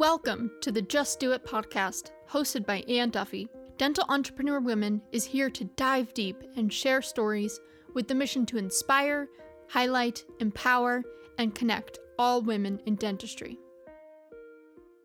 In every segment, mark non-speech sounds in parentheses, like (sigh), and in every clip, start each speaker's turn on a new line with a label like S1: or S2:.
S1: Welcome to the Just Do It podcast, hosted by Anne Duffy. Dental Entrepreneur Women is here to dive deep and share stories with the mission to inspire, highlight, empower, and connect all women in dentistry.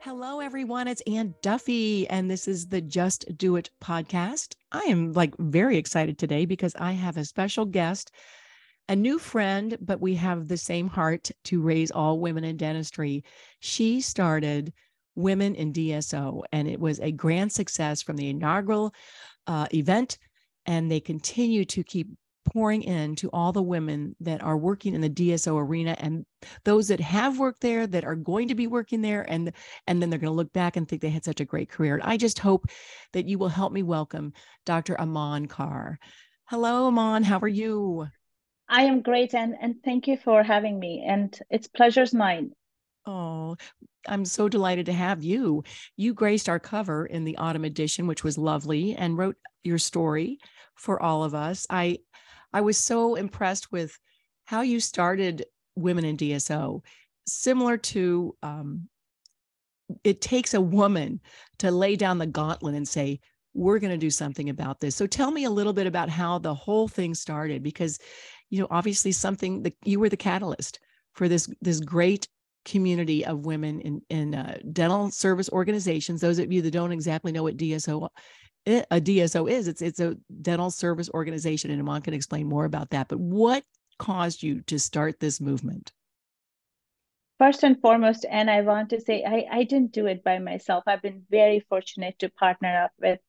S2: Hello, everyone. It's Anne Duffy, and this is the Just Do It podcast. I am like very excited today because I have a special guest, a new friend, but we have the same heart to raise all women in dentistry. She started Women in DSO, and it was a grand success from the inaugural uh, event. And they continue to keep pouring in to all the women that are working in the DSO arena and those that have worked there that are going to be working there and and then they're going to look back and think they had such a great career. And I just hope that you will help me welcome Dr. Aman Kaur. Hello Aman, how are you?
S3: I am great and and thank you for having me and it's pleasure's mine.
S2: Oh, I'm so delighted to have you. You graced our cover in the autumn edition, which was lovely, and wrote your story for all of us. I I was so impressed with how you started Women in DSO, similar to um, it takes a woman to lay down the gauntlet and say, we're going to do something about this. So tell me a little bit about how the whole thing started, because you know, obviously something that you were the catalyst for this this great community of women in in uh, dental service organizations. Those of you that don't exactly know what DSO a DSO is. It's it's a dental service organization, and Aman can explain more about that. But what caused you to start this movement?
S3: First and foremost, and I want to say I, I didn't do it by myself. I've been very fortunate to partner up with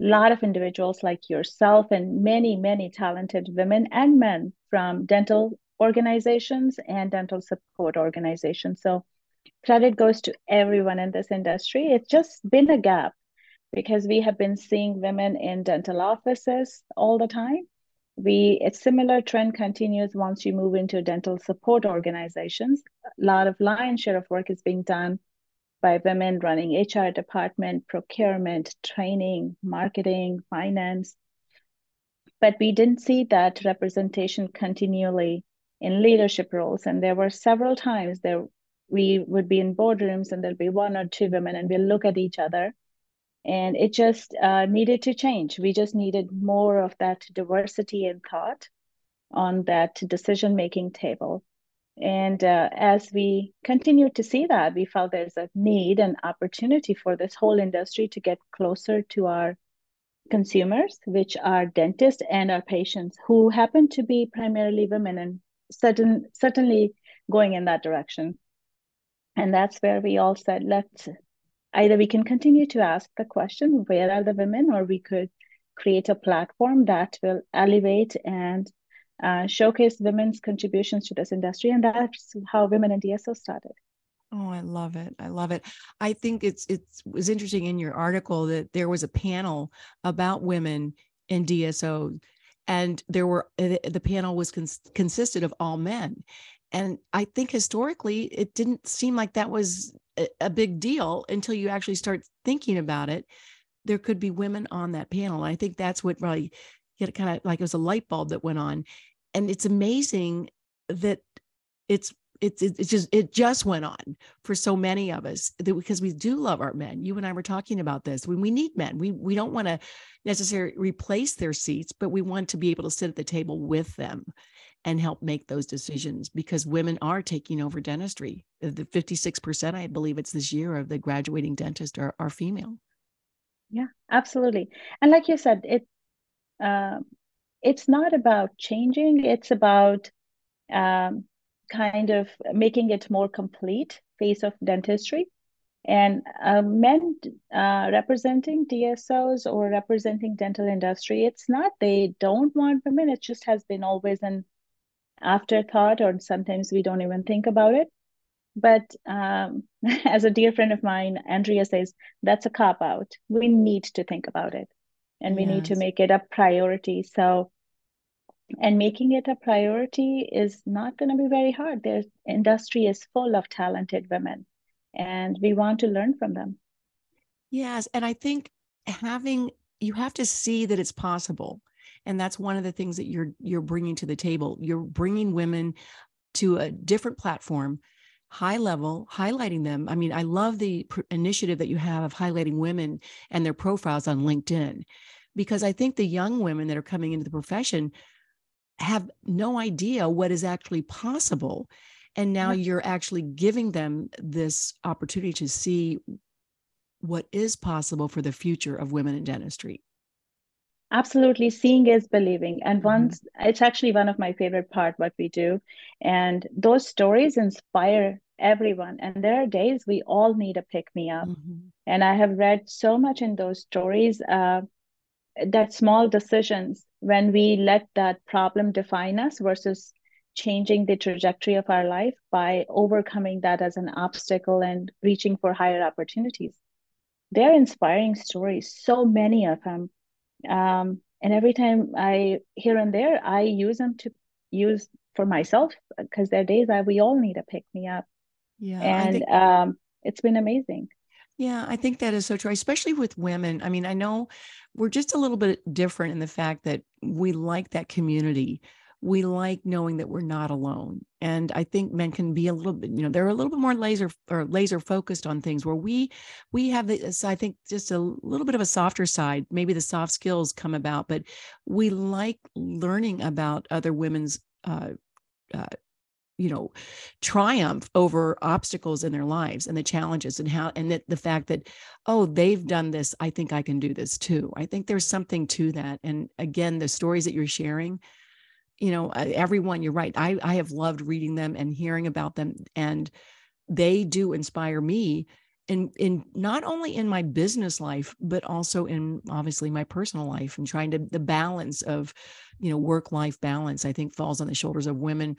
S3: a lot of individuals like yourself and many, many talented women and men from dental organizations and dental support organizations. So credit goes to everyone in this industry. It's just been a gap because we have been seeing women in dental offices all the time. We a similar trend continues once you move into dental support organizations. A lot of lion's share of work is being done by women running HR department, procurement, training, marketing, finance. But we didn't see that representation continually in leadership roles. And there were several times there we would be in boardrooms and there'll be one or two women and we'll look at each other. And it just uh, needed to change. We just needed more of that diversity in thought on that decision making table. And uh, as we continued to see that we felt there's a need and opportunity for this whole industry to get closer to our consumers which are dentists and our patients who happen to be primarily women and certain, certainly going in that direction and that's where we all said let's either we can continue to ask the question, where are the women, or we could create a platform that will elevate and uh, showcase women's contributions to this industry. And that's how Women in DSO started.
S2: Oh, I love it. I love it. I think it's it was interesting in your article that there was a panel about women in DSO and there were eh, the panel was cons- consisted of all men and i think historically it didn't seem like that was a big deal until you actually start thinking about it. There could be women on that panel. I think that's what really kind of like it was a light bulb that went on. And it's amazing that it's it's it's just it just went on for so many of us that because we do love our men. You and I were talking about this. When we need men, we we don't want to necessarily replace their seats, but we want to be able to sit at the table with them and help make those decisions because women are taking over dentistry. The 56%, I believe it's this year, of the graduating dentists are, are female.
S3: Yeah, absolutely. And like you said, it uh, it's not about changing, it's about um, kind of making it more complete face of dentistry. And uh, men uh, representing DSOs or representing dental industry, it's not they don't want women. It just has been always an afterthought or sometimes we don't even think about it but um, (laughs) as a dear friend of mine andrea says that's a cop out we need to think about it and we yes. need to make it a priority so and making it a priority is not going to be very hard. Their industry is full of talented women and we want to learn from them.
S2: Yes and i think having you have to see that it's possible and that's one of the things that you're you're bringing to the table. You're bringing women to a different platform high level, highlighting them. I mean, I love the pr- initiative that you have of highlighting women and their profiles on LinkedIn, because I think the young women that are coming into the profession have no idea what is actually possible. And now you're actually giving them this opportunity to see what is possible for the future of women in dentistry.
S3: Absolutely. Seeing is believing. And mm-hmm. once mm-hmm. it's actually one of my favorite part what we do. And those stories inspire everyone. And there are days we all need a pick me up. Mm-hmm. And I have read so much in those stories uh, that small decisions when we let that problem define us versus changing the trajectory of our life by overcoming that as an obstacle and reaching for higher opportunities. They're inspiring stories, so many of them. Um, and every time I here and there, I use them to use for myself because there are days that we all need to pick me up. Yeah. And think- um, it's been amazing.
S2: Yeah, I think that is so true, especially with women. I mean, I know we're just a little bit different in the fact that we like that community. We like knowing that we're not alone. And I think men can be a little bit, you know, they're a little bit more laser or laser focused on things where we we have this, I think, just a little bit of a softer side. Maybe the soft skills come about, but we like learning about other women's uh, uh, you know triumph over obstacles in their lives and the challenges and how and that the fact that oh they've done this i think i can do this too. I think there's something to that and again the stories that you're sharing you know everyone you're right i i have loved reading them and hearing about them and they do inspire me in in not only in my business life but also in obviously my personal life and trying to the balance of you know work life balance i think falls on the shoulders of women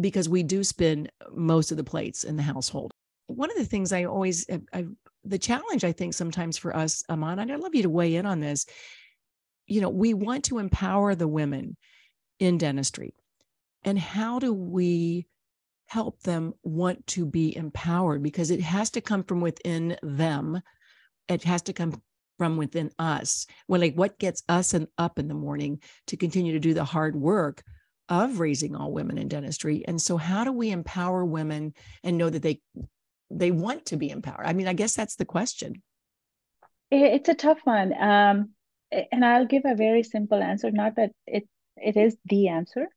S2: because we do spin most of the plates in the household. One of the things I always, uh, I, the challenge I think sometimes for us, Aman, and I'd love you to weigh in on this. You know, we want to empower the women in dentistry. And how do we help them want to be empowered? Because it has to come from within them. It has to come from within us. When like what gets us and up in the morning to continue to do the hard work of raising all women in dentistry and so how do we empower women and know that they they want to be empowered? I mean i guess that's the question.
S3: It's a tough one um, and i'll give a very simple answer not that it it is the answer.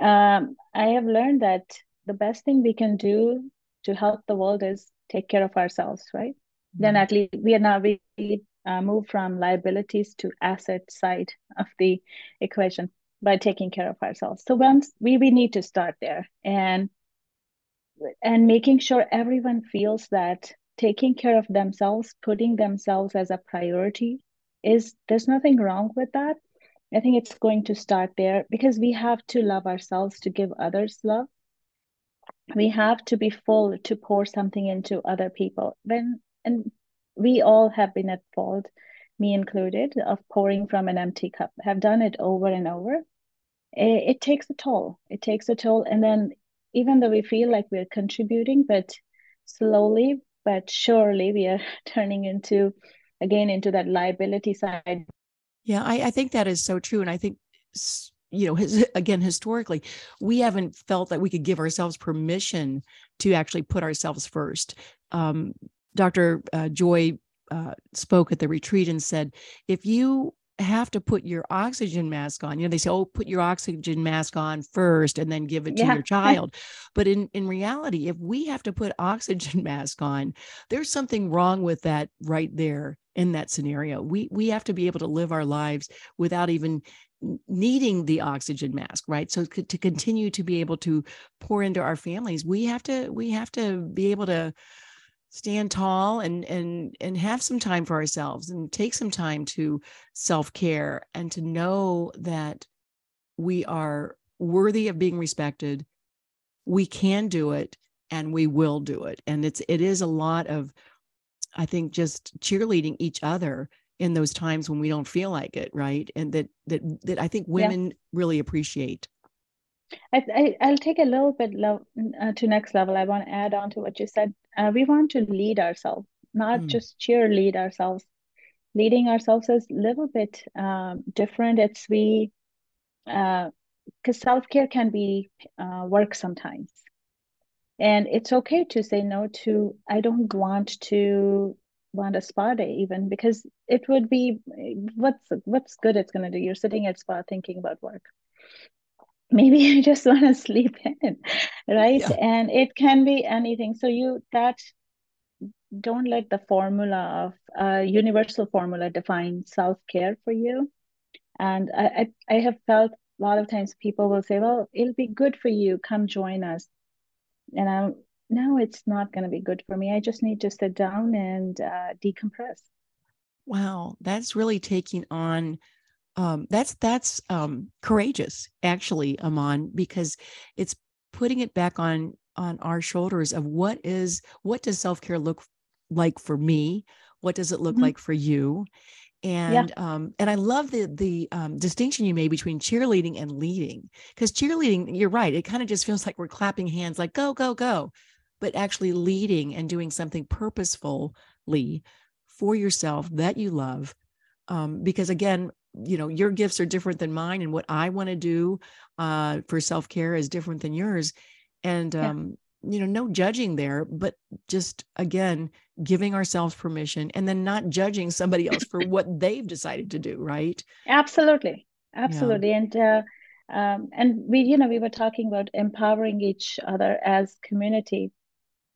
S3: Um, i have learned that the best thing we can do to help the world is take care of ourselves right? Mm-hmm. then at least we are now really uh, move from liabilities to asset side of the equation by taking care of ourselves. So once we we need to start there. And and making sure everyone feels that taking care of themselves putting themselves as a priority is there's nothing wrong with that. I think it's going to start there because we have to love ourselves to give others love. We have to be full to pour something into other people. When and we all have been at fault me included of pouring from an empty cup. Have done it over and over it, it takes a toll. It takes a toll. And then even though we feel like we're contributing, but slowly but surely we are (laughs) turning into again into that liability side.
S2: Yeah, I, I think that is so true. And I think you know, his, again, historically, we haven't felt that we could give ourselves permission to actually put ourselves first. Um, Dr. Uh, Joy uh, spoke at the retreat and said, if you have to put your oxygen mask on. You know, they say, oh, put your oxygen mask on first and then give it to yeah. your child. but in, in reality, if we have to put (laughs) oxygen mask on, there's something wrong with that right there in that scenario. We we have to be able to live our lives without even needing the oxygen mask right so to continue to be able to pour into our families we have to we have to be able to stand tall and and and have some time for ourselves and take some time to self-care and to know that we are worthy of being respected. We can do it and we will do it. And it's it is a lot of i think just cheerleading each other in those times when we don't feel like it right? And that that that i think women yeah. really appreciate
S3: I, I will take a little bit lo- uh, to next level. I want to add on to what you said. Uh, we want to lead ourselves, not mm. just cheerlead ourselves. Leading ourselves is a little bit um, different. It's we, because uh, self care can be uh, work sometimes. and it's okay to say no to i don't want to want a spa day even because it would be what's what's good it's going to do you're sitting at spa thinking about work maybe (laughs) you just want to sleep in right? Yeah. and it can be anything. So you that don't let the formula of uh, universal formula define self-care for you. And I, I i have felt a lot of times people will say well it'll be good for you. Come join us. And i'm no it's not going to be good for me. I just need to sit down and uh, decompress.
S2: Wow. That's really taking on um, that's that's um, courageous actually aman because it's putting it back on on our shoulders of what is what does self-care look like for me what does it look mm-hmm. like for you and yeah. um and i love the the um, distinction you made between cheerleading and leading because cheerleading you're right it kind of just feels like we're clapping hands like go go go but actually leading and doing something purposefully for yourself that you love um, because again you know your gifts are different than mine and what i want to do uh, for self-care is different than yours. And um, you know no judging there but just again giving ourselves permission and then not judging somebody else for what they've decided to do right?
S3: Absolutely. Absolutely. Yeah. and uh, um, and we you know we were talking about empowering each other as community.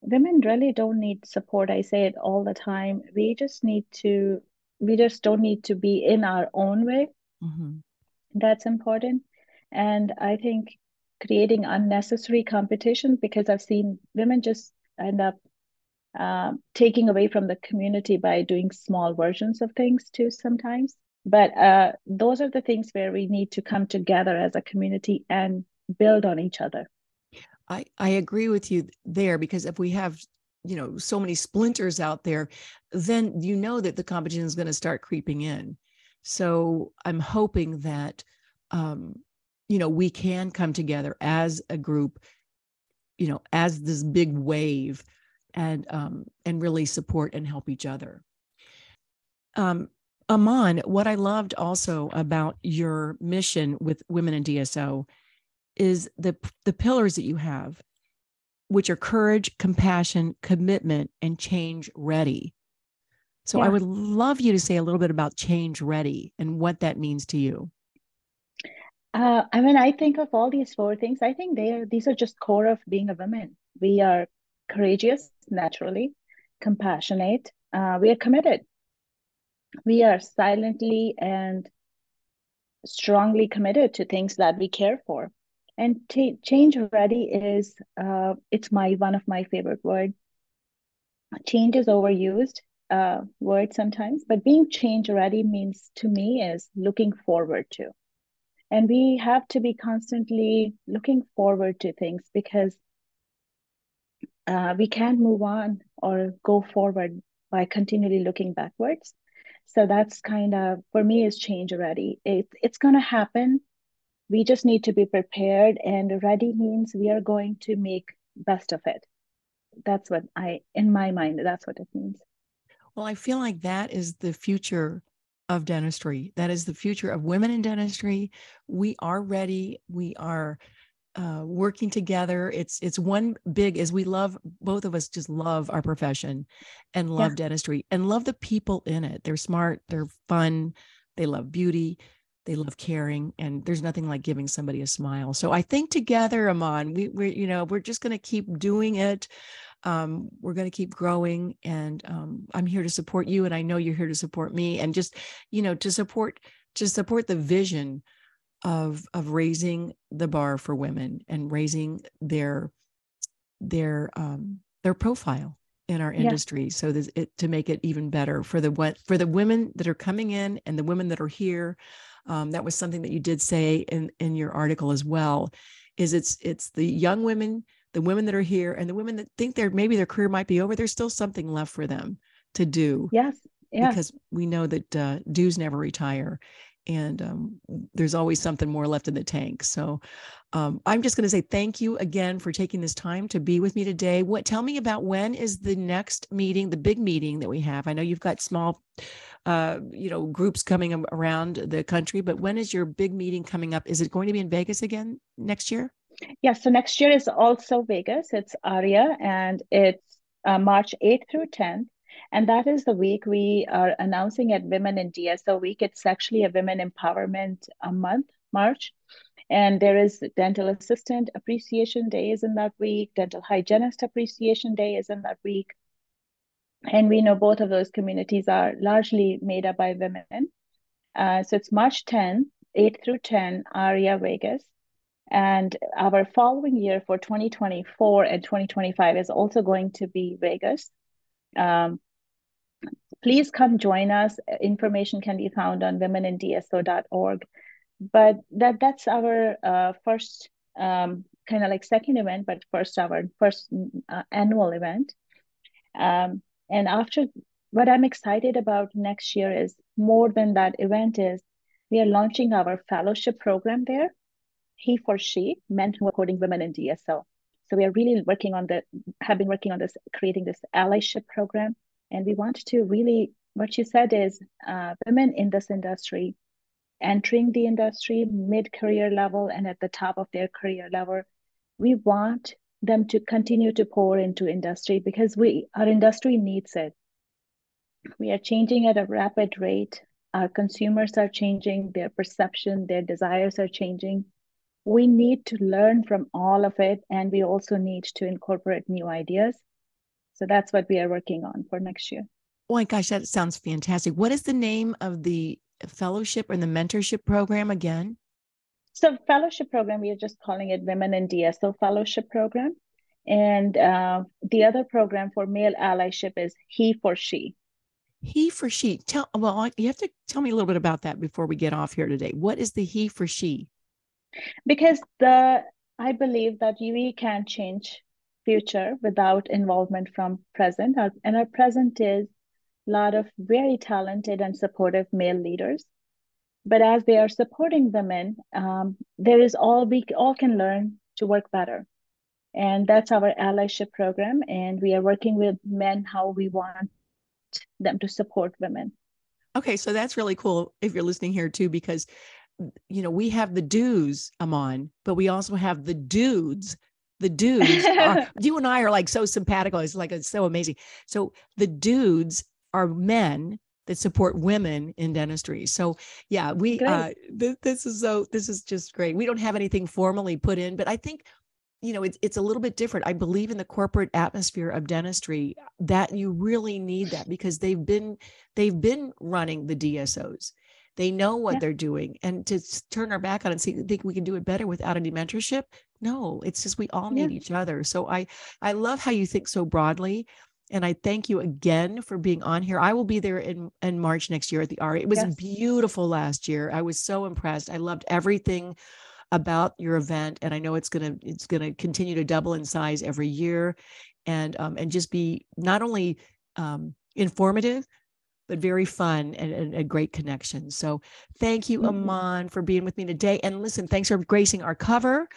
S3: Women really don't need support i say it all the time. We just need to we just don't need to be in our own way mm-hmm. that's important and i think creating unnecessary competition because I've seen women just end up um, taking away from the community by doing small versions of things too sometimes. But uh, those are the things where we need to come together as a community and build on each other.
S2: I, I agree with you there because if we have you know so many splinters out there then you know that the competition is going to start creeping in. So i'm hoping that um, you know we can come together as a group you know as this big wave and um and really support and help each other. Um aman what i loved also about your mission with women in dso is the the pillars that you have which are courage compassion commitment and change ready so yeah. i would love you to say a little bit about change ready and what that means to you
S3: uh, I mean, I think of all these four things. I think they are these are just core of being a woman. We are courageous naturally, compassionate. Uh, we are committed. We are silently and strongly committed to things that we care for. And t- change ready is uh, it's my one of my favorite words. Change is overused uh, word sometimes, but being change ready means to me is looking forward to. And we have to be constantly looking forward to things because uh, we can't move on or go forward by continually looking backwards. So that's kind of for me is change already. It, it's going to happen we just need to be prepared and ready means we are going to make best of it that's what i in my mind that's what it means
S2: well i feel like that is the future of dentistry. That is the future of women in dentistry. We are ready. We are uh, working together. It's it's one big as we love both of us just love our profession and love yeah. dentistry and love the people in it. They're smart. They're fun. They love beauty. They love caring, and there's nothing like giving somebody a smile. So I think together, aman we we you know we're just going to keep doing it um, we're going to keep growing and um, i'm here to support you and i know you're here to support me and just you know to support to support the vision of of raising the bar for women and raising their their um their profile in our industry yeah. so that it to make it even better for the what for the women that are coming in and the women that are here um, that was something that you did say in in your article as well is it's it's the young women the women that are here and the women that think they're maybe their career might be over, there's still something left for them to do.
S3: Yes. Yeah.
S2: Because we know that uh, DEWs never retire and um, there's always something more left in the tank. So um, I'm just going to say thank you again for taking this time to be with me today. What tell me about when is the next meeting, the big meeting that we have? I know you've got small, uh, you know, groups coming around the country, but when is your big meeting coming up? Is it going to be in Vegas again next year?
S3: Yeah, so next year is also Vegas. It's ARIA and it's uh, March 8th through 10th. And that is the week we are announcing at Women in DSO Week. It's actually a Women Empowerment a month, March. And there is Dental Assistant Appreciation Day is in that week. Dental Hygienist Appreciation Day is in that week. And we know both of those communities are largely made up by women. Uh, so it's March 10, 8 through 10, ARIA Vegas. And our following year for 2024 and 2025 is also going to be Vegas. Um, please come join us. Information can be found on womenindso.org. But that that's our uh, first um, kind of like second event, but first our first uh, annual event. Um, and after what I'm excited about next year is more than that event is we are launching our fellowship program there. He for she, men who are coding women in DSO. So we are really working on the have been working on this, creating this allyship program and we want to really, what you said is uh, women in this industry entering the industry mid career level and at the top of their career level. We want them to continue to pour into industry because we our industry needs it. We are changing at a rapid rate. Our consumers are changing, their perception, their desires are changing. We need to learn from all of it, and we also need to incorporate new ideas. So that's what we are working on for next year.
S2: Oh my gosh, that sounds fantastic. What is the name of the fellowship and the mentorship program again?
S3: So, fellowship program, we are just calling it Women in DSO Fellowship Program. And uh, the other program for male allyship is He for She.
S2: He for She. Tell well, you have to tell me a little bit about that before we get off here today. What is the He for She?
S3: Because the I believe that we can change future without involvement from present. And our present is a lot of very talented and supportive male leaders. But as they are supporting women, um, there is all we all can learn to work better. And that's our allyship program. And we are working with men how we want them to support women.
S2: Okay, so that's really cool if you're listening here too, because you know we have the DEWs Aman, but we also have the dudes the dudes are, (laughs) you and I are like so simpatico. It's like it's so amazing. So the dudes are men that support women in dentistry. So yeah, we uh th- this is so this is just great. We don't have anything formally put in, but I think you know it's it's a little bit different. I believe in the corporate atmosphere of dentistry that you really need that because they've been they've been running the DSOs. They know what yeah. they're doing. And to turn our back on it and see, think we can do it better without any mentorship. No, it's just we all need yeah. each other. So I I love how you think so broadly. And I thank you again for being on here. I will be there in, in March next year at the ARIA. It was yes. beautiful last year. I was so impressed. I loved everything about your event. And I know it's gonna it's gonna continue to double in size every year and um, and just be not only um, informative, but very fun and, and, a great connection. So thank you. Aman, for being with me today. And listen, thanks for gracing our cover.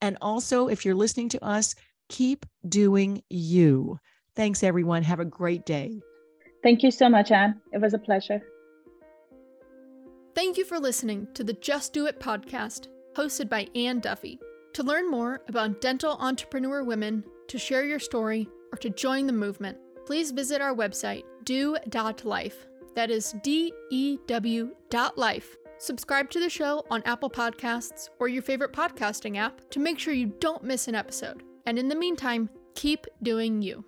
S2: And also, if you're listening to us, keep doing you. Thanks, everyone. Have a great day.
S3: Thank you so much, Anne. It was a pleasure.
S1: Thank you for listening to the Just Do It podcast, hosted by Anne Duffy. To learn more about dental entrepreneur women, to share your story, or to join the movement, please visit our website, dew.life. That is D E W dot life. Subscribe to the show on Apple Podcasts or your favorite podcasting app to make sure you don't miss an episode. And in the meantime, keep doing you.